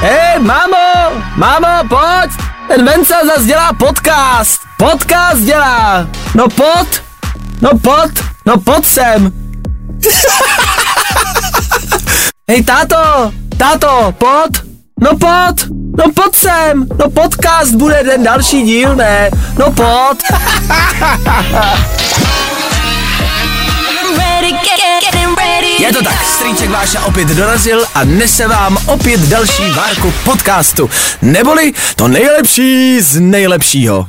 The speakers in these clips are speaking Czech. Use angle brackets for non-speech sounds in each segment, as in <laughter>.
Hej, mámo, mámo, pojď! Ten Venca zase dělá podcast! Podcast dělá! No pod! No pod! No pod sem! <laughs> Hej, táto! Táto, pod! No pod! No pod sem! No podcast bude ten další díl, ne? No pod! <laughs> Je to tak, strýček Váša opět dorazil a nese vám opět další várku podcastu. Neboli to nejlepší z nejlepšího.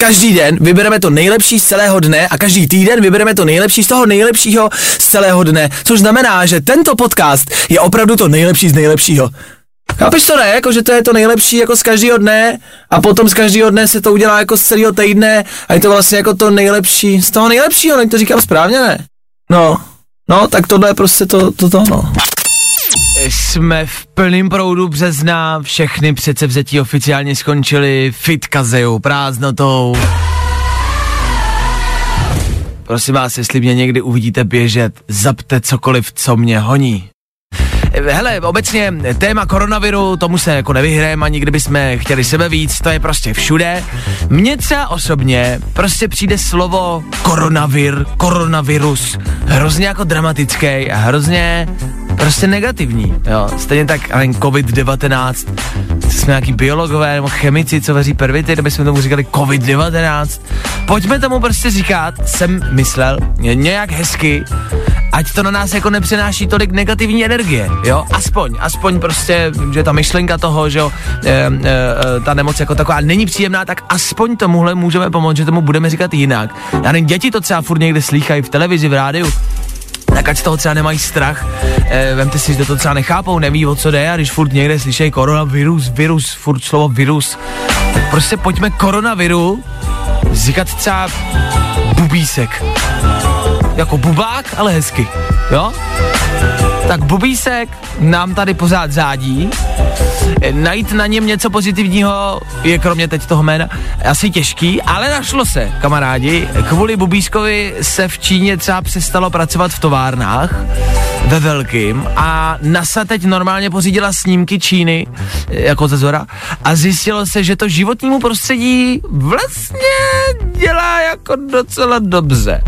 Každý den vybereme to nejlepší z celého dne a každý týden vybereme to nejlepší z toho nejlepšího z celého dne, což znamená, že tento podcast je opravdu to nejlepší z nejlepšího. Chápeš to ne, jako že to je to nejlepší jako z každého dne a potom z každého dne se to udělá jako z celého týdne a je to vlastně jako to nejlepší z toho nejlepšího, ne? To říkám správně, ne? No, no, tak tohle je prostě to, to, to no. Jsme v plném proudu března, všechny předsevzetí oficiálně skončily fitkazejou, prázdnotou. Prosím vás, jestli mě někdy uvidíte běžet, zapte cokoliv, co mě honí. Hele, obecně téma koronaviru, tomu se jako nevyhrajeme, ani kdybychom chtěli sebe víc, to je prostě všude. Mně třeba osobně prostě přijde slovo koronavir, koronavirus, hrozně jako dramatický a hrozně prostě negativní, jo. Stejně tak, ale COVID-19, jsme nějaký biologové nebo chemici, co vaří pervity, kdyby jsme tomu říkali COVID-19. Pojďme tomu prostě říkat, jsem myslel, nějak hezky, ať to na nás jako nepřenáší tolik negativní energie, jo, aspoň, aspoň prostě, že ta myšlenka toho, že jo, e, e, ta nemoc jako taková není příjemná, tak aspoň tomuhle můžeme pomoct, že tomu budeme říkat jinak. Já nevím, děti to třeba furt někde slýchají v televizi, v rádiu, tak ať z toho třeba nemají strach. E, vemte si, že to třeba nechápou, neví o co jde a když furt někde slyšejí koronavirus, virus, furt slovo virus, tak prostě pojďme koronaviru říkat třeba bubísek. Jako bubák, ale hezky, jo? Tak bubísek nám tady pořád zádí. Najít na něm něco pozitivního je kromě teď toho jména asi těžký, ale našlo se, kamarádi. Kvůli Bubískovi se v Číně třeba přestalo pracovat v továrnách ve velkým a NASA teď normálně pořídila snímky Číny, e, jako ze zora, a zjistilo se, že to životnímu prostředí vlastně dělá jako docela dobře.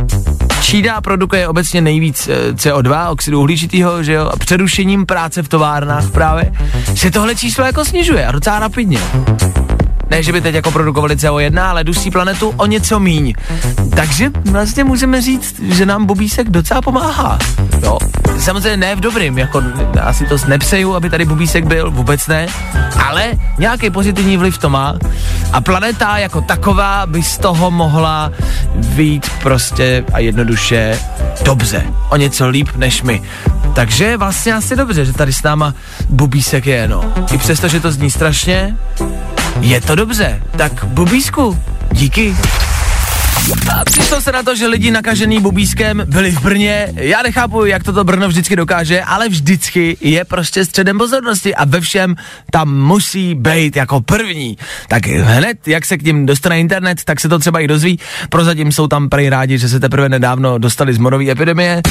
Čína produkuje obecně nejvíc eh, CO2, oxidu uhličitého, že jo, a přerušením práce v továrnách právě se tohle číslo jako snižuje a docela rapidně. Ne, že by teď jako produkovali CO1, ale dusí planetu o něco míň. Takže vlastně můžeme říct, že nám Bubísek docela pomáhá. Jo. Samozřejmě ne v dobrým, jako asi to nepřeju, aby tady Bubísek byl, vůbec ne, ale nějaký pozitivní vliv to má a planeta jako taková by z toho mohla vyjít prostě a jednoduše dobře, o něco líp než my. Takže vlastně asi dobře, že tady s náma Bubísek je, no. I přesto, že to zní strašně, je to dobře. Tak Bubísku, díky. A přišlo se na to, že lidi nakažený bubískem byli v Brně. Já nechápu, jak toto Brno vždycky dokáže, ale vždycky je prostě středem pozornosti a ve všem tam musí být jako první. Tak hned, jak se k ním dostane internet, tak se to třeba i dozví. Prozatím jsou tam prej rádi, že se teprve nedávno dostali z morové epidemie.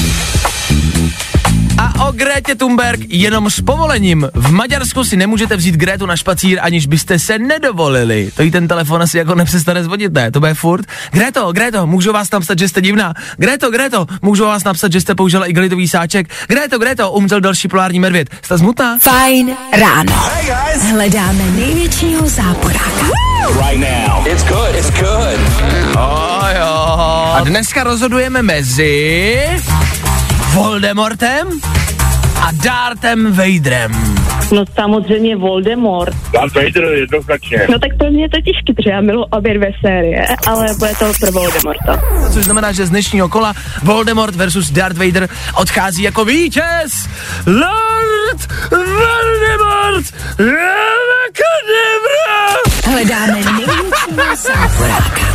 A o Grétě Thunberg jenom s povolením. V Maďarsku si nemůžete vzít Grétu na špacír, aniž byste se nedovolili. To jí ten telefon asi jako nepřestane zvonit, ne? To bude furt. Gréto, Gréto, můžu vás napsat, že jste divná. Gréto, Gréto, můžu vás napsat, že jste použila igelitový sáček. Gréto, Gréto, umřel další polární medvěd. Jste smutná? Fajn ráno. Hledáme největšího záporáka. right now. It's good. It's good. Oh, jo. A dneska rozhodujeme mezi Voldemortem a Dartem Vaderem. No samozřejmě Voldemort. Darth Vader jednoznačně. No tak pro mě to těžké, protože já miluji obě dvě série, ale bude to pro Voldemorta. Což znamená, že z dnešního kola Voldemort versus Darth Vader odchází jako vítěz Lord Voldemort! Hledáme největšího záporáka.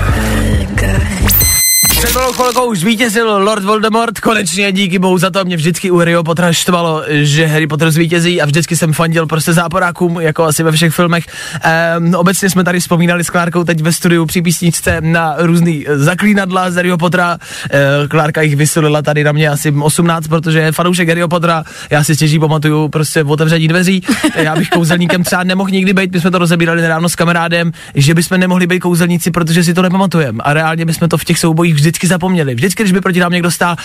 Před malou chvilkou už zvítězil Lord Voldemort, konečně díky bohu za to mě vždycky u Harryho Pottera štvalo, že Harry Potter zvítězí a vždycky jsem fandil prostě záporákům, jako asi ve všech filmech. Ehm, obecně jsme tady vzpomínali s Klárkou teď ve studiu při písničce na různý zaklínadla z Harryho Pottera. Ehm, Klárka jich vysolila tady na mě asi 18, protože je fanoušek Harryho Pottera. Já si stěží pamatuju prostě v otevření dveří. Já bych kouzelníkem třeba nemohl nikdy být, my jsme to rozebírali nedávno s kamarádem, že bychom nemohli být kouzelníci, protože si to nepamatujeme. A reálně bychom to v těch soubojích vždycky zapomněli. Vždycky, když by proti nám někdo stál,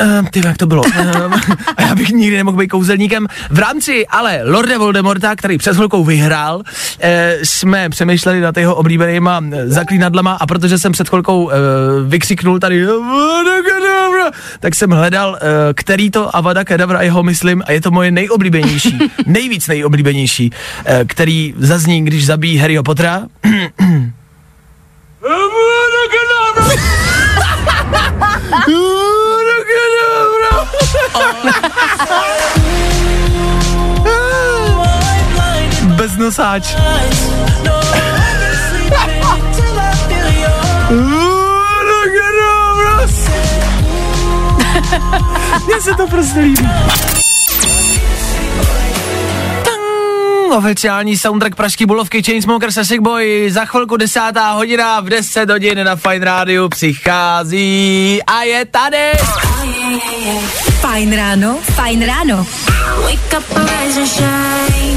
uh, ty jak to bylo. Uh, a <laughs> já bych nikdy nemohl být kouzelníkem. V rámci ale Lorda Voldemorta, který před chvilkou vyhrál, uh, jsme přemýšleli nad jeho oblíbenýma eh, zaklínadlama a protože jsem před chvilkou uh, vykřiknul tady Avada tak jsem hledal, uh, který to Avada Kedavra jeho myslím a je to moje nejoblíbenější, <laughs> nejvíc nejoblíbenější, uh, který zazní, když zabíjí Harryho Pottera. <clears throat> Avada! Bez nosáč. Mně se to prostě líbí. Oficiální soundtrack Pražský bulovky Chainsmokers a Sick Boy za chvilku desátá hodina v 10 hodin na Fine Rádiu přichází a je tady. Fajn ráno, fajn ráno.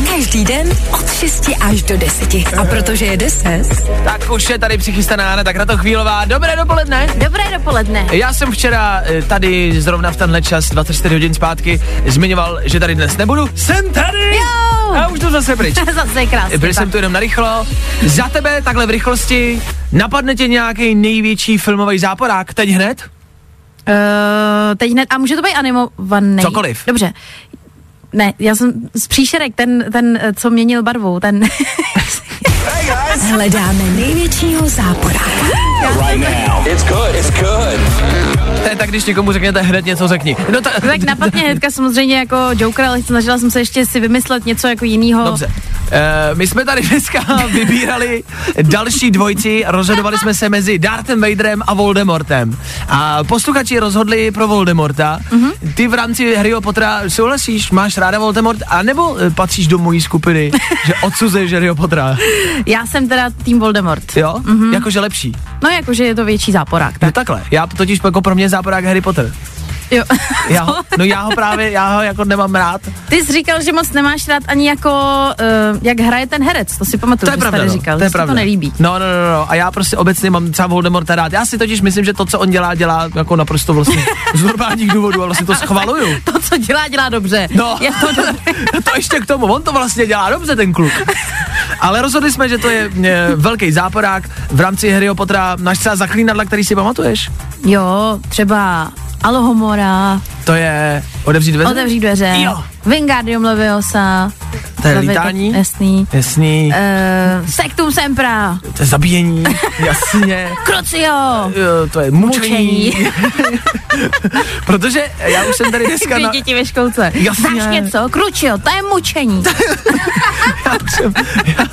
Každý den od 6 až do 10. A protože je 10, Tak už je tady přichystaná Aneta Kratochvílová. Dobré dopoledne. Dobré dopoledne. Já jsem včera eh, tady zrovna v tenhle čas, 24 hodin zpátky, zmiňoval, že tady dnes nebudu. Jsem tady! Jo! A už to zase pryč. <laughs> Zase je krásně. Byl jsem tu jenom narychlo. Za tebe, takhle v rychlosti, napadne tě nějaký největší filmový záporák teď hned? Uh, teď hned, a může to být animovaný? Cokoliv. Dobře. Ne, já jsem z příšerek, ten, ten, co měnil barvu, ten... <laughs> hledáme největšího záporáka. Right now. It's good. It's good. To je tak, když někomu řeknete hned něco, řekni. No ta, tak napadně hnedka samozřejmě jako Joker, ale snažila jsem se ještě si vymyslet něco jako jinýho. Dobře. E, my jsme tady dneska <laughs> vybírali další dvojci, rozhodovali jsme se mezi Darthem Vaderem a Voldemortem. A posluchači rozhodli pro Voldemorta. Mhm. Mm-hmm. Ty v rámci Harryho Pottera souhlasíš, máš ráda Voldemort, anebo e, patříš do mojí skupiny, že odsuzuješ Harryho Pottera? <laughs> Já jsem teda tým Voldemort. Jo? Mhm. Mm-hmm. Jakože lepší. No jakože je to větší záporák. No Tak. takhle, já totiž jako pro mě záporák Harry Potter. Jo. Já ho, <laughs> no já ho právě, já ho jako nemám rád. Ty jsi říkal, že moc nemáš rád ani jako, uh, jak hraje ten herec, to si pamatuju, To je že jsi pravda, tady no. říkal, to je pravda. to nelíbí. No, no, no, no, a já prostě obecně mám třeba Voldemorta rád. Já si totiž myslím, že to, co on dělá, dělá jako naprosto vlastně <laughs> z normálních důvodů a vlastně to schvaluju. <laughs> To, co dělá, dělá dobře. No, Je to to ještě k tomu, on to vlastně dělá dobře, ten kluk. Ale rozhodli jsme, že to je e, velký záporák v rámci Harryho Pottera. Máš třeba zaklínadla, který si pamatuješ? Jo, třeba Alohomora, To je otevřít dveře? Otevřít dveře, Jo. Wingardium Leviosa, To je Levit- lítání? Jasný. Jasný. Uh, Sectum Sempra, To je zabíjení, <laughs> jasně. Crucio, Jo, to je mučení. Mučení. <laughs> Protože já už jsem tady <laughs> dneska dvě na... děti ve školce. Jasně. Znáš něco? Crucio, to je mučení. já, jsem, já,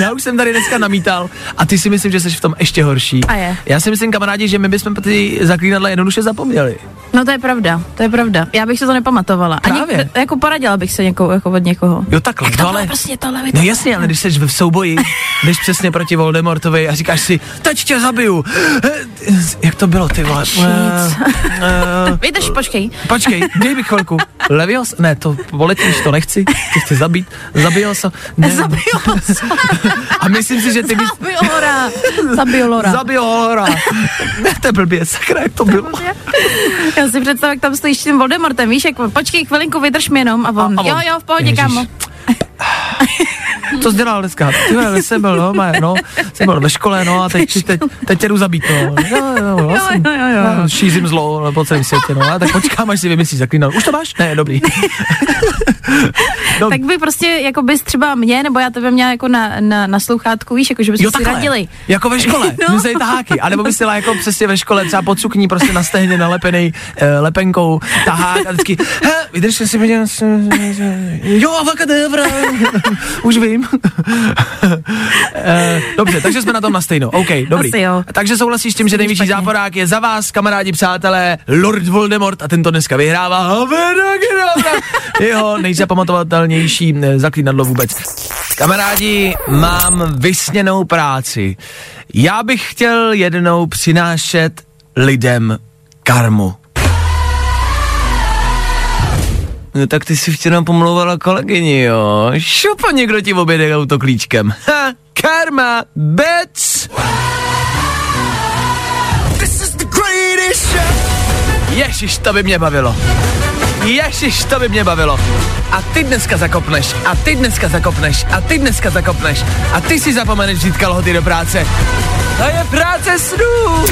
já už jsem tady dneska namítal a ty si myslím, že jsi v tom ještě horší. A je. Já si myslím, kamarádi, že my bychom ty zaklínadla jednoduše zapomněli. No to je pravda, to je pravda. Já bych se to nepamatovala. Ani Právě. jako poradila bych se někou, jako od někoho. Jo, takhle. Jak to no, ale... prostě tohle no jasně, ale když jsi v souboji, jdeš přesně proti Voldemortovi a říkáš si, teď tě zabiju. Jak to bylo, ty vole? Shit. Eh, <laughs> Vydrž, počkej. Počkej, dej mi chvilku. Levios? Ne, to poletíš, to nechci. Ty chci zabít. Zabijel se. Se. A myslím si, že ty bys... Zabiolora. Zabiolora. Zabil Holora. Ne, to je blbě, sakra, jak to bylo. Já si představuji, jak tam stojíš s tím Voldemortem, víš, jak počkej chvilinku, vydrž mi jenom a on, A- a on, jo, jo, v pohodě, Ježiš. kámo. Co jsi dělal dneska? Ty vole, jsem byl, no, má- no, jsem byl ve škole, no a teď, teď, teď tě jdu zabít, no. Jo, jo, jo, jsem, jo, jo, jo. já šířím zlo po celém světě, no. A tak počkám, až si vymyslíš zaklínat. Už to máš? Ne, dobrý. no, Tak by prostě, jako bys třeba mě, nebo já tebe měla jako na, na, na sluchátku, víš, jako že bychom Jo, si radili. Jako ve škole, No. no. taháky. A nebo bys jela jako přesně ve škole, třeba pod sukní, prostě na stehně nalepený uh, lepenkou, tahák a vždycky, he, vydrž si viděl, jo, avakadevra, <laughs> už vím. <laughs> Eh, dobře, takže jsme na tom na stejno. OK, dobrý. Asi jo. Takže souhlasíš s tím, že nejvyšší špatně. záporák je za vás, kamarádi, přátelé, Lord Voldemort a ten to dneska vyhrává. Jeho nejzapamatovatelnější eh, zaklínadlo vůbec. Kamarádi, mám vysněnou práci. Já bych chtěl jednou přinášet lidem karmu. No tak ty si včera pomlouvala kolegyni, jo? Šupa, někdo ti objede autoklíčkem. Ha, karma, bitch! This is the greatest show. Ježiš, to by mě bavilo. Ježiš, to by mě bavilo. A ty dneska zakopneš, a ty dneska zakopneš, a ty dneska zakopneš, a ty si zapomeneš vzít kalhoty do práce. To je práce snů!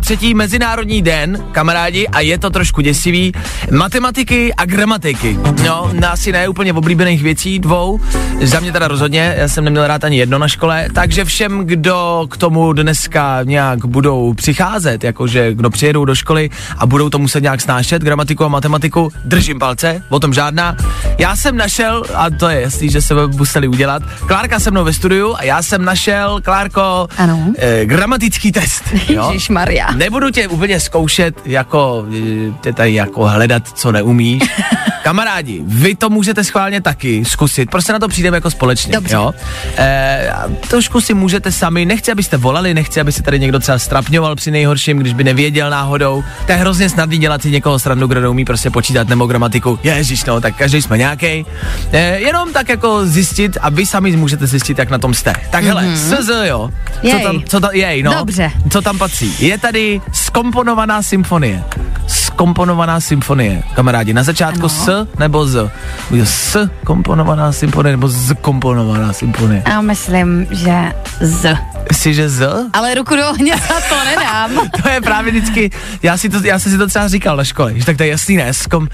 4. Mezinárodní den, kamarádi, a je to trošku děsivý, matematiky a gramatiky. No, asi ne úplně oblíbených věcí dvou, za mě teda rozhodně, já jsem neměl rád ani jedno na škole, takže všem, kdo k tomu dneska nějak budou přicházet, jakože kdo přijedou do školy a budou to muset nějak snášet, gramatiku a matematiku, držím palce, o tom žádná. Já jsem našel, a to je jasný, že se museli udělat, Klárka se mnou ve studiu a já jsem našel, Klárko, Ano. eh, gramatický test. Jo? Maria. Nebudu tě úplně zkoušet, jako eh, tě tady jako hledat, co neumíš. <laughs> Kamarádi, vy to můžete schválně taky zkusit, prostě na to přijdeme jako společně. Dobře. Jo? E, trošku si můžete sami, nechci, abyste volali, nechci, aby se tady někdo třeba strapňoval při nejhorším, když by nevěděl náhodou. To je hrozně snadný dělat si někoho srandu, kdo neumí prostě počítat nebo gramatiku. Ježíš, no, tak každý jsme nějaký. E, jenom tak jako zjistit a vy sami můžete zjistit, jak na tom jste. Tak hele, mm-hmm. SZ, jo. Co Jej. tam, co tam, jej, no. Dobře. Co tam patří? Je tady skomponovaná symfonie. Skomponovaná symfonie, kamarádi. Na začátku Ano. S nebo Z? Bude S komponovaná symfonie nebo Z komponovaná symfonie? Já myslím, že z. Jsi, že Z? Ale ruku do ohně za to nedám. <laughs> To je právě vždycky, já, si to, já jsem si to třeba říkal na škole, že tak to je jasný, ne? Skom,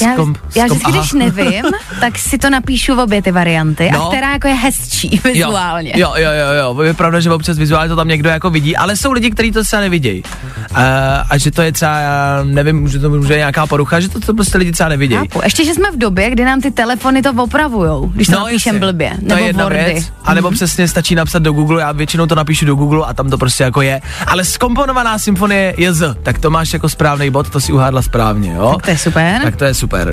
Já, skom, já skom, vždycky, když nevím, tak si to napíšu v obě ty varianty. No. A která jako je hezčí vizuálně. Jo, jo, jo, jo, je pravda, že občas vizuálně to tam někdo jako vidí, ale jsou lidi, kteří to třeba nevidějí. Uh, a že to je třeba, já nevím, že to může nějaká porucha, že to, to prostě lidi třeba nevidějí. Chápu. Ještě, že jsme v době, kdy nám ty telefony to opravujou, když to no, napíšem jasně. blbě. To Nebo je jedna Wordy. věc. A nebo přesně stačí napsat do Google, já většinou to napíšu do Google a tam to prostě jako je. Ale skomponovaná symfonie je Z, tak to máš jako správný bod, to si uhádla správně, jo? Tak to je super. Tak to je super.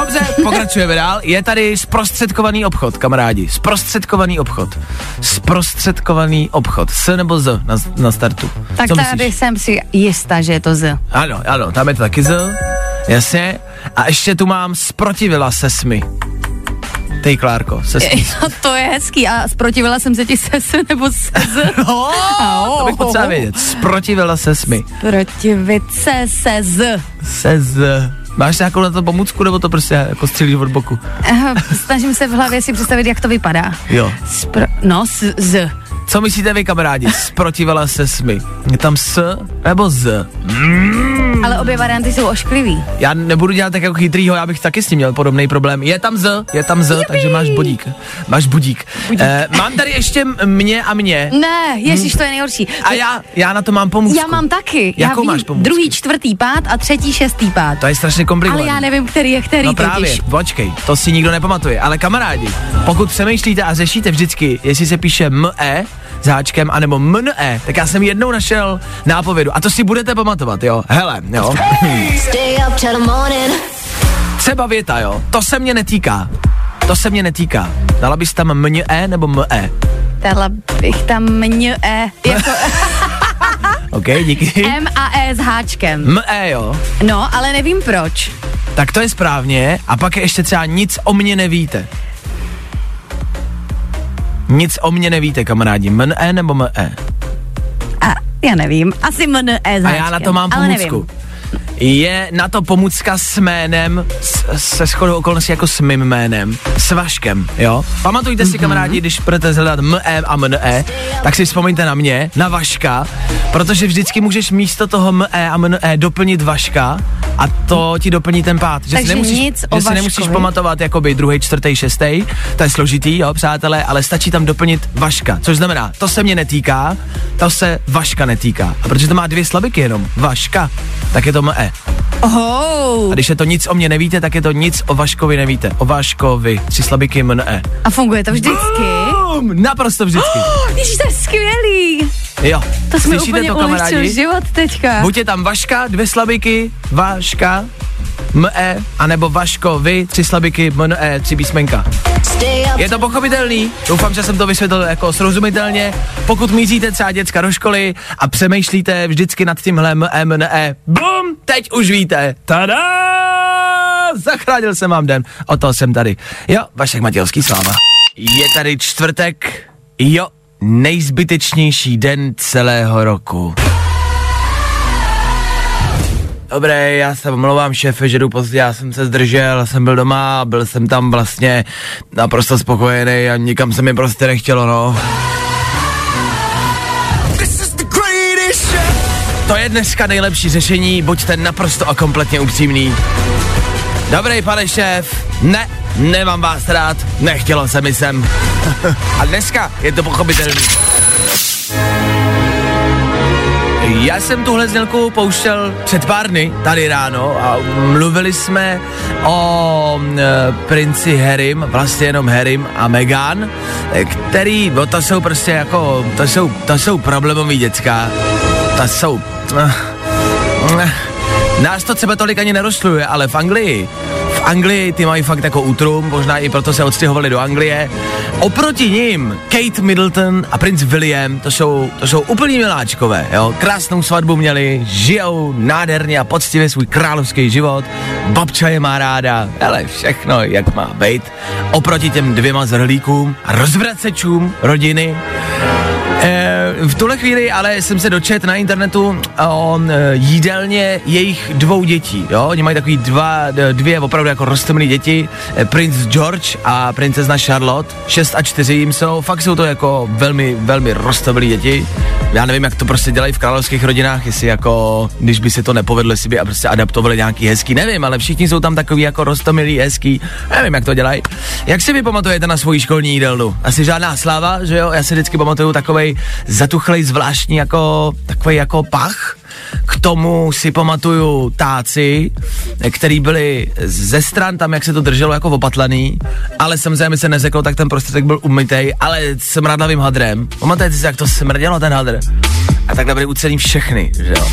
Dobře, <laughs> pokračujeme dál. Je tady zprostředkovaný obchod, kamarádi. Zprostředkovaný obchod. Zprostředkovaný obchod. S nebo Z na, na startu. Tak Co tady myslíš? jsem si jistá, že je to z. Ano, ano, tam je to taky Z. Jasně. A ještě tu mám sprotivila se smi. Tej, Klárko, se smi. <laughs> No, to je hezký. A zprotivila jsem se ti se s nebo se z. <laughs> Oh, to bych potřeba vědět. Sprotivila se smi. Protivit se se z. Se z. Máš nějakou na to pomůcku, nebo to prostě jako střílíš od boku? Snažím se v hlavě si představit, jak to vypadá. Jo. Spro- no, s, z. Co myslíte vy, kamarádi? Sprotivila se smi. Je tam S nebo Z? Ale obě varianty jsou ošklivý. Já nebudu dělat tak jako chytrýho, já bych taky s tím měl podobný problém. Je tam Z, je tam Z, takže máš bodík. Máš budík. budík. Eh, mám tady ještě mě a mě. Ne, ježíš, to je nejhorší. A já, já na to mám pomůcku. Já mám taky. já Jakou vím, máš pomůcku? druhý, čtvrtý pád a třetí, šestý pád. To je strašně komplikované. Ale já nevím, který je který No právě, totiž. počkej, to si nikdo nepamatuje. Ale kamarádi, pokud přemýšlíte a řešíte vždycky, jestli se píše ME s háčkem, anebo MNE, tak já jsem jednou našel nápovědu. A to si budete pamatovat, jo. Hele, jo. Třeba věta, jo. To se mě netýká. To se mě netýká. Dala bys tam MNE nebo ME? Dala bych tam mě e, jako <laughs> OK, díky. M a E s háčkem. ME, jo. No, ale nevím proč. Tak to je správně. A pak je ještě třeba nic o mně nevíte. Nic o mně nevíte, kamarádi. MNE nebo ME? A já nevím, asi MN E A já na to mám pomůcku. je na to pomůcka s jménem, s, se shodou okolností jako s mým jménem, s Vaškem, jo? Pamatujte si, kamarádi, když budete hledat ME a MNE, tak si vzpomeňte na mě, na Vaška, protože vždycky můžeš místo toho ME a MNE doplnit Vaška a to ti doplní ten pád. Že Takže si nemusíš, nic že si nemusíš pamatovat jakoby druhý, čtvrtý, šestý, to je složitý, jo, přátelé, ale stačí tam doplnit Vaška, což znamená, to se mě netýká, to se Vaška netýká. A protože to má dvě slabiky jenom, Vaška, tak je to ME. Oh. A když je to nic o mě nevíte, tak je to nic o Vaškovi nevíte. O Vaškovi, tři slabiky MNE. A funguje to vždycky? Bum, naprosto vždycky. <gasps> Ježiš, to je skvělý. Jo, To jsme slyšíte úplně to, kamarádi? život teďka. Buď je tam Vaška, dvě slabiky, Vaška, ME, anebo Vaško, vy, tři slabiky, MNE, tři písmenka. Je to pochopitelný, doufám, že jsem to vysvětlil jako srozumitelně. Pokud míříte třeba děcka do školy a přemýšlíte vždycky nad tímhle ME, MNE, bum, teď už víte. Tada! Zachránil jsem vám den, o to jsem tady. Jo, Vašek Matějovský, sláva. Je tady čtvrtek, jo, nejzbytečnější den celého roku. Dobré, já se omlouvám šéfe, že jdu pozdě, já jsem se zdržel, jsem byl doma, byl jsem tam vlastně naprosto spokojený a nikam se mi prostě nechtělo, no. To je dneska nejlepší řešení, buďte naprosto a kompletně upřímný. Dobrý, pane šéf, ne, nemám vás rád, nechtělo se mi sem. a dneska je to pochopitelný. Já jsem tuhle znělku pouštěl před pár dny, tady ráno, a mluvili jsme o e, princi Harrym, vlastně jenom Harrym a Meghan, e, který, no to jsou prostě jako, to jsou, to jsou problémový děcka, to jsou, eh, eh, nás to třeba tolik ani nerozsluje, ale v Anglii, v Anglii ty mají fakt jako útrum, možná i proto se odstěhovali do Anglie. Oproti ním Kate Middleton a princ William, to jsou, to jsou úplní miláčkové, jo. Krásnou svatbu měli, žijou nádherně a poctivě svůj královský život, babča je má ráda, ale všechno jak má být. Oproti těm dvěma zrhlíkům a rozvracečům rodiny, v tuhle chvíli ale jsem se dočet na internetu o eh, jídelně jejich dvou dětí, jo, oni mají takový dva, dvě opravdu jako roztomilý děti, eh, princ George a princezna Charlotte, 6 a 4 jim jsou, fakt jsou to jako velmi, velmi roztomilý děti, já nevím, jak to prostě dělají v královských rodinách, jestli jako, když by se to nepovedlo, jestli by a prostě adaptovali nějaký hezký, nevím, ale všichni jsou tam takový jako roztomilý, hezký, nevím, jak to dělají. Jak si vy pamatujete na svoji školní jídelnu? Asi žádná sláva, že jo? Já si vždycky pamatuju takovej zatuchlej zvláštní jako, takový jako pach. K tomu si pamatuju táci, který byli ze stran tam, jak se to drželo jako opatlaný, ale samozřejmě se nezeklo, tak ten prostředek byl umytej, ale smradlavým hadrem. Pamatujete si, jak to smrdělo ten hadr? A takhle byly ucený všechny, že jo?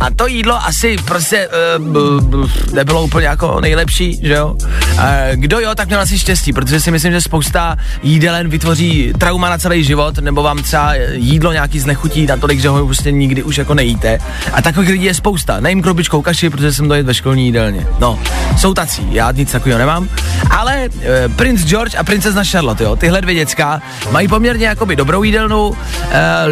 A to jídlo asi prostě uh, nebylo úplně jako nejlepší, že jo? Uh, kdo jo, tak měl asi štěstí, protože si myslím, že spousta jídelen vytvoří trauma na celý život, nebo vám třeba jídlo nějaký znechutí natolik, že ho prostě nikdy už jako nejíte. A takových lidí je spousta. Nejím krobičkou kaši, protože jsem to ve školní jídelně. No, jsou tací, já nic takového nemám. Ale uh, princ George a princezna Charlotte, jo, tyhle dvě děcka mají poměrně jakoby dobrou jídelnu, uh,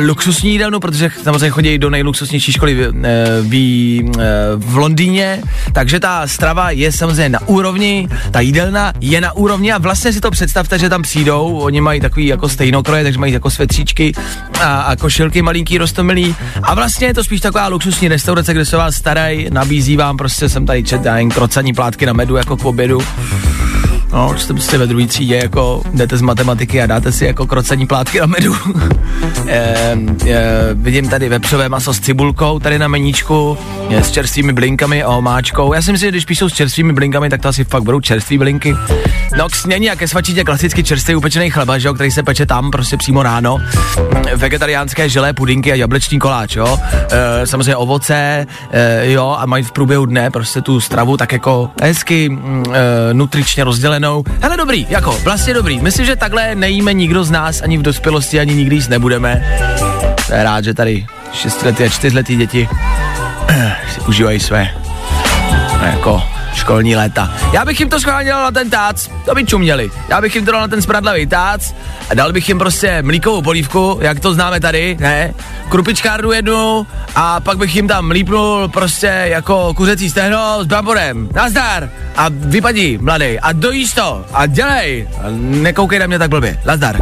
luxusní jídelnu, protože samozřejmě chodí do nejluxusnější školy v, uh, v, uh, v Londýně, takže ta strava je samozřejmě na úrovni, ta jídelna je na úrovni a vlastně si to představte, že tam přijdou, oni mají takový jako stejnokroje, takže mají jako svetříčky a, a košilky malinký rostomilý a vlastně je to spíš taková luxusní restaurace, kde se vás starají, nabízí vám prostě jsem tady čet, já jen krocaní plátky na medu jako k obědu. No, jste prostě ve druhé třídě, jako jdete z matematiky a dáte si jako krocení plátky na medu. <laughs> e, e, vidím tady vepřové maso s cibulkou tady na meníčku, je, s čerstvými blinkami a omáčkou. Já si myslím, že když píšou s čerstvými blinkami, tak to asi fakt budou čerství blinky. No snění a ke svačitě klasicky čerstvý upečený chleba, že jo, který se peče tam prostě přímo ráno. Vegetariánské želé, pudinky a jablečný koláč, jo. E, samozřejmě ovoce, e, jo, a mají v průběhu dne prostě tu stravu tak jako hezky e, nutričně rozdělenou. Hele dobrý, jako vlastně dobrý. Myslím, že takhle nejíme nikdo z nás ani v dospělosti, ani nikdy jíst nebudeme. Jsem rád, že tady šestiletí a čtyřletí děti užívají své jako školní léta. Já bych jim to schválně dal na ten tác, to by čuměli. Já bych jim to dal na ten smradlavý tác a dal bych jim prostě mlíkovou polívku, jak to známe tady, ne? Krupičkárnu jednu a pak bych jim tam lípnul prostě jako kuřecí stehno s bramborem. Nazdar! A vypadí, mladý, a dojíš to a dělej! A nekoukej na mě tak blbě. Nazdar.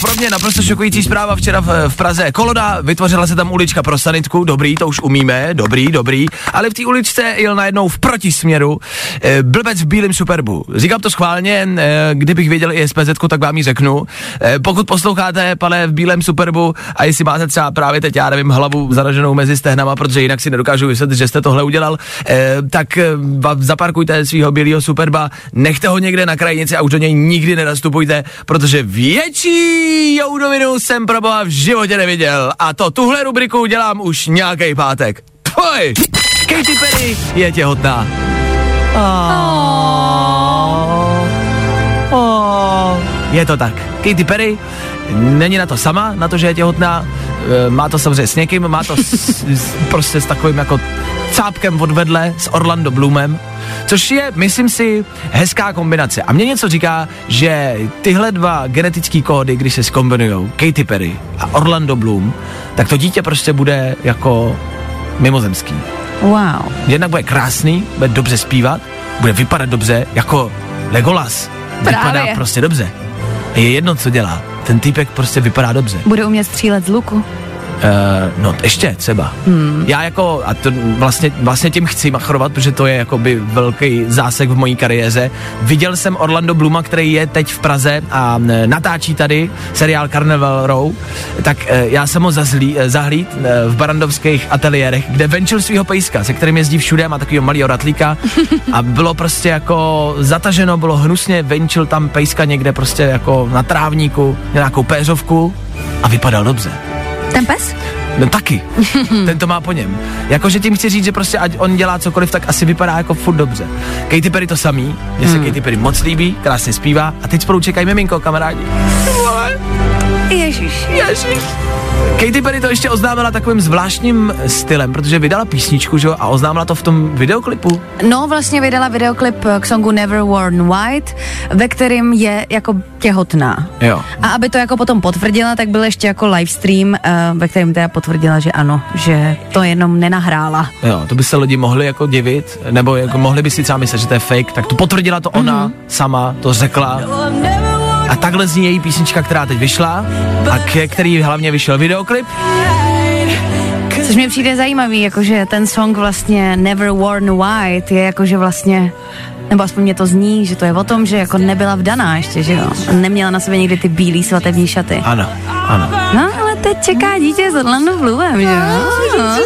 Pro mě naprosto šokující zpráva včera v, v Praze. Koloda, vytvořila se tam ulička pro sanitku, dobrý, to už umíme, dobrý, dobrý, ale v té uličce jel najednou v protisměru e, blbec v bílém superbu. Říkám to schválně, e, kdybych věděl i SPZ, tak vám ji řeknu. E, pokud posloucháte, pane, v bílém superbu a jestli máte třeba právě teď, já nevím, hlavu zaraženou mezi stehnama, protože jinak si nedokážu vysvětlit, že jste tohle udělal, e, tak e, zaparkujte svého bílého superba, nechte ho někde na krajnici a už do něj nikdy nenastupujte, protože větší joudovinu jsem pro boha v životě neviděl. A to tuhle rubriku dělám už nějaký pátek. Poj! Katy Perry je těhotná. Oh. Oh. Je to tak. Katy Perry není na to sama, na to, že je těhotná. E, Má to samozřejmě s někým, má to s, s, prostě s takovým jako cápkem od vedle, s Orlando Bloomem, což je, myslím si, hezká kombinace. A mě něco říká, že tyhle dva genetické kódy, když se zkombinují, Katy Perry a Orlando Bloom, tak to dítě prostě bude jako mimozemský. Wow. Jednak bude krásný, bude dobře zpívat, bude vypadat dobře, jako Legolas. Vypadá Právě. prostě dobře. Je jedno, co dělá. Ten týpek prostě vypadá dobře. Bude umět střílet z luku. Uh, no ještě třeba. Hmm. Já jako, a to vlastně, vlastně tím chci machrovat, protože to je jakoby velký zásek v mojí kariéře. Viděl jsem Orlando Bluma, který je teď v Praze a e, natáčí tady seriál Carnival Row, tak e, já jsem ho zazlí, zahlíd e, v barandovských ateliérech, kde venčil svého pejska, se kterým jezdí všude, má takového malého ratlíka <laughs> a bylo prostě jako zataženo, bylo hnusně, venčil tam pejska někde prostě jako na trávníku, nějakou péřovku a vypadal dobře. Ten pes? No taky. <laughs> Ten to má po něm. Jakože tím chci říct, že prostě ať on dělá cokoliv, tak asi vypadá jako furt dobře. Katy Perry to samý, mně se Katy Perry moc líbí, krásně zpívá a teď spolu čekají miminko, kamarádi. Vole, Ježíš. Ježiš. Katy Perry to ještě oznámila takovým zvláštním stylem, protože vydala písničku, že jo, a oznámila to v tom videoklipu. No, vlastně vydala videoklip k songu Never Worn White, ve kterém je jako těhotná. Jo. A aby to jako potom potvrdila, tak byl ještě jako livestream, uh, ve kterém teda potvrdila, že ano, že to jenom nenahrála. Jo, to by se lidi mohli jako divit, nebo jako mohli by si třeba myslet, že to je fake, tak to potvrdila to ona mm-hmm. sama, to řekla. A takhle zní její písnička, která teď vyšla a ke který hlavně vyšel videoklip. Což mi přijde zajímavý, jakože ten song vlastně Never Worn White je jakože vlastně nebo aspoň mě to zní, že to je o tom, že jako nebyla vdaná ještě, že jo. Neměla na sobě někdy ty bílý svatební šaty. Ano, ano. No, teď čeká dítě s Orlando Bloomem, že jo. No.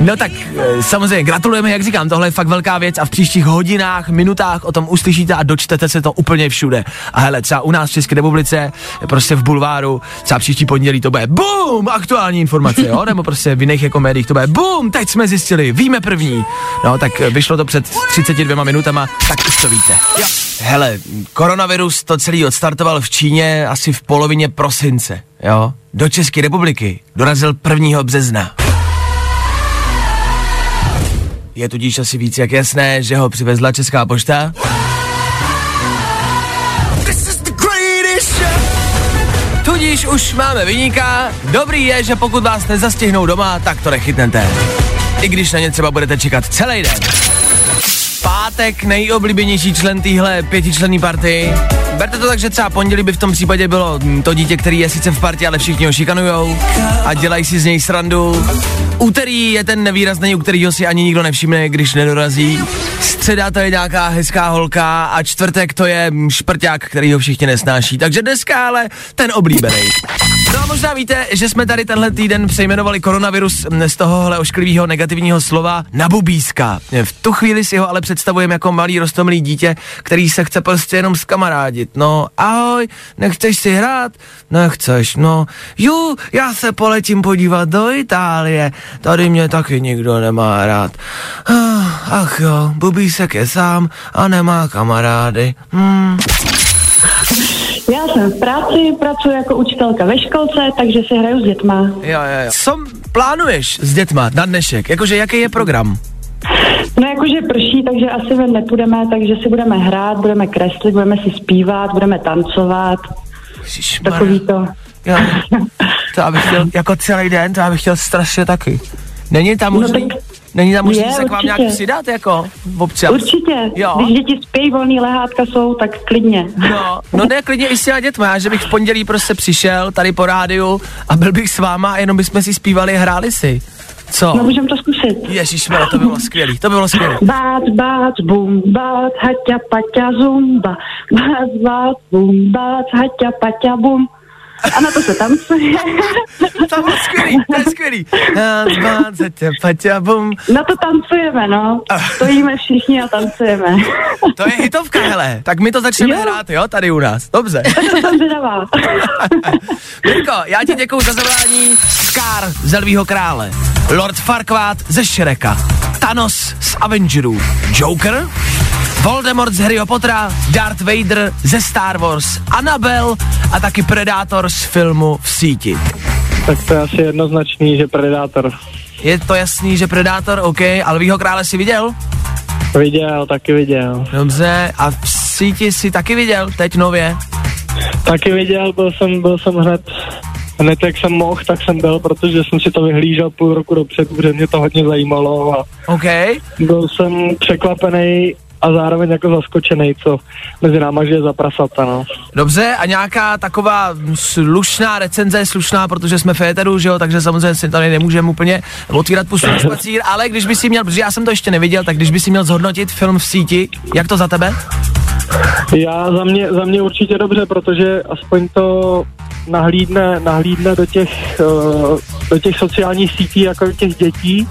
No tak eh, samozřejmě gratulujeme, jak říkám, tohle je fakt velká věc a v příštích hodinách, minutách o tom uslyšíte a dočtete se to úplně všude. A hele, třeba u nás v České republice, prostě v bulváru, třeba příští pondělí to bude BUM! Aktuální informace, jo? <laughs> Nebo prostě v jiných jako médiích to bude BUM! Teď jsme zjistili, víme první. No tak eh, vyšlo to před 32 minutama, tak už to víte. Jo. Hele, koronavirus to celý odstartoval v Číně asi v polovině prosince, jo? Do České republiky dorazil 1. března. Je tudíž asi víc jak jasné, že ho přivezla Česká pošta. Tudíž už máme vyníka. Dobrý je, že pokud vás nezastihnou doma, tak to nechytnete. I když na ně třeba budete čekat celý den. Pátek nejoblíbenější člen téhle pětičlenný party. Berte to tak, že třeba pondělí by v tom případě bylo mm, to dítě, který je sice v partě, ale všichni ho šikanujou a dělají si z něj srandu. Úterý je ten nevýrazný, u kterého si ani nikdo nevšimne, když nedorazí. Středa to je nějaká hezká holka a čtvrtek to je mm, šprťák, který ho všichni nesnáší. Takže dneska ale ten oblíbený. No a možná víte, že jsme tady tenhle týden přejmenovali koronavirus z tohohle ošklivého negativního slova na bubíska. V tu chvíli si ho ale představujeme jako malý rostomlý dítě, který se chce prostě jenom skamarádit. No, ahoj, nechceš si hrát? Nechceš, no. Ju, já se poletím podívat do Itálie. Tady mě taky nikdo nemá rád. Ah, Ach jo, bubísek je sám a nemá kamarády. Hmm. Já jsem v práci, pracuji jako učitelka ve školce, takže si hraju s dětma. Jo, jo, jo. Co plánuješ s dětma na dnešek? Jakože jaký je program? No jakože prší, takže asi ven nepůjdeme, takže si budeme hrát, budeme kreslit, budeme si zpívat, budeme tancovat, Ježišmarja. takový to. Jo. <laughs> To já bych chtěl, jako celý den, to já bych chtěl strašně taky. Není tam No možný, tak není tam možný se k vám určitě. nějak přidat, jako občas? Určitě, Jo. když děti spějí, volný lehátka jsou, tak klidně. No, no ne, klidně i s těma dětma, že bych v pondělí prostě přišel tady po rádiu a byl bych s váma a jenom bychom si zpívali a hráli si. Co? No můžeme to zkusit. Ježíš, to by bylo skvělý, to by bylo skvělé. Bác, bác, bum, bác, haťa, paťa, zumba. Bác, bác, bum, bác, haťa, paťa, bum. A na to se tancuje. <laughs> To bylo skvělý, to je skvělý. Bum. Na to tancujeme, no. Stojíme všichni a tancujeme. To je hitovka, hele. Tak my to začneme Jo. hrát, jo, tady u nás. Dobře. Tak to jsem zvědavá. <laughs> Mirko, já ti děkuju za zavolání. Scar z Elvího krále. Lord Farquaad ze Šreka. Thanos z Avengerů. Joker. Voldemort z Harryho Pottera, Darth Vader ze Star Wars, Annabelle a taky Predátor z filmu V síti. Tak to je asi jednoznačný, že Predátor. Je to jasný, že Predátor, OK, ale Elvího krále si viděl? Viděl, taky viděl. Dobře, a v síti si taky viděl, teď nově? Taky viděl, byl jsem, byl jsem hned, hned jak jsem mohl, tak jsem byl, protože jsem si to vyhlížel půl roku dopředu, protože mě to hodně zajímalo a OK, byl jsem překvapený a zároveň jako zaskočený, co mezi náma žije za prasata, no. dobře, a nějaká taková slušná recenze, slušná, protože jsme v éteru, že jo, takže samozřejmě si tady nemůžeme úplně otvírat pusu na špacír, ale když by si měl, protože já jsem to ještě neviděl, tak když by si měl zhodnotit film v síti, jak to za tebe? Já za mě, za mě určitě dobře, protože aspoň to nahlídne, nahlídne do těch, uh, do těch sociálních sítí jako těch dětí,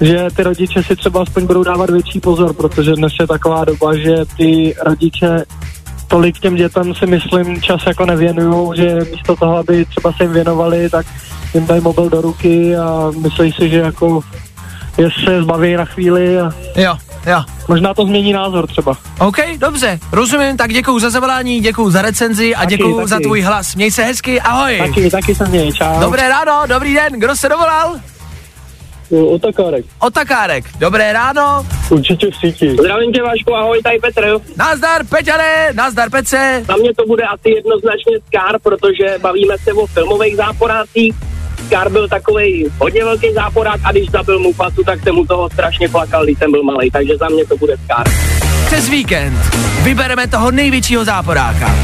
že ty rodiče si třeba aspoň budou dávat větší pozor, protože dnes je taková doba, že ty rodiče tolik těm dětem si myslím čas jako nevěnujou, že místo toho, aby třeba se jim věnovali, tak jim dají mobil do ruky a myslí si, že jako je se zbaví na chvíli a Jo, jo. možná to změní názor třeba. OK, dobře, rozumím, tak děkuju za zavolání, děkuju za recenzi a děkuju za tvůj hlas. Měj se hezky, ahoj. Taky, taky se měj, čau. Dobré ráno, dobrý den, kdo se dovolal? Otokárek. Otakárek, dobré ráno. Určitě v síti. Zdravím tě, Vašku, ahoj, tady Petr. Nazdar Peťane, nazdar Pece. Za mě to bude asi jednoznačně Scar, protože bavíme se o filmových záporácích. Scar byl takový hodně velký záporák a když zabil Mufasu, tak jsem mu toho strašně plakal, když jsem byl malý, takže za mě to bude Scar. Přes víkend vybereme toho největšího záporáka.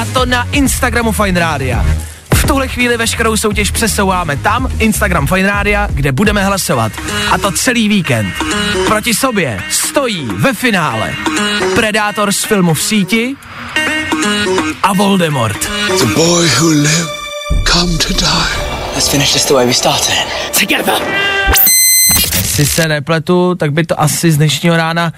A to na Instagramu Fine Rádia. V tuhle chvíli veškerou soutěž přesouváme tam, Instagram Fine Rádia, kde budeme hlasovat. A to celý víkend. Proti sobě stojí ve finále Predátor z filmu v síti a Voldemort. The boy who lived come to die. Let's finish this the way we started. Jestli se nepletu, tak by to asi z dnešního rána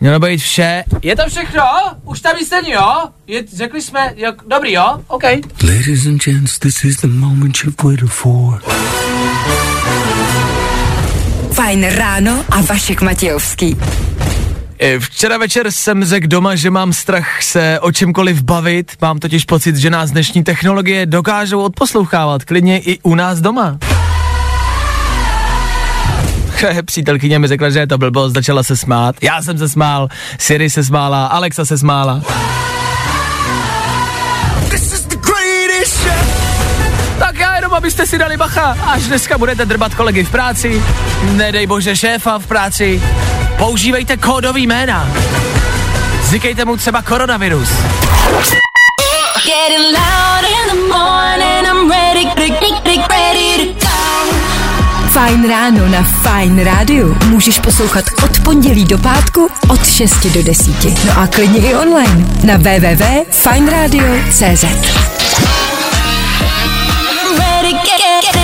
mělo být vše. Je to všechno? Už tam není, jo? Je, řekli jsme, jo, dobrý, jo? OK. Ladies and gents, this is the moment you've waited for. Fajn ráno a Vašek Matějovský. Včera večer jsem řekl doma, že mám strach se o čemkoliv bavit, mám totiž pocit, že nás dnešní technologie dokážou odposlouchávat, klidně i u nás doma. <laughs> Přítelkyně mi řekla, že je to blbost, začala se smát. Já jsem se smál, Siri se smála, Alexa se smála. Tak já jenom, abyste si dali bacha, až dneska budete drbat kolegy v práci, nedej bože šéfa v práci, používejte kódový jména. Říkejte mu třeba koronavirus. Getting loud Fajn ráno na Fajn rádiu. Můžeš poslouchat od pondělí do pátku od 6 do 10. No a klidně i online na www.fajnradio.cz Ready, get, get,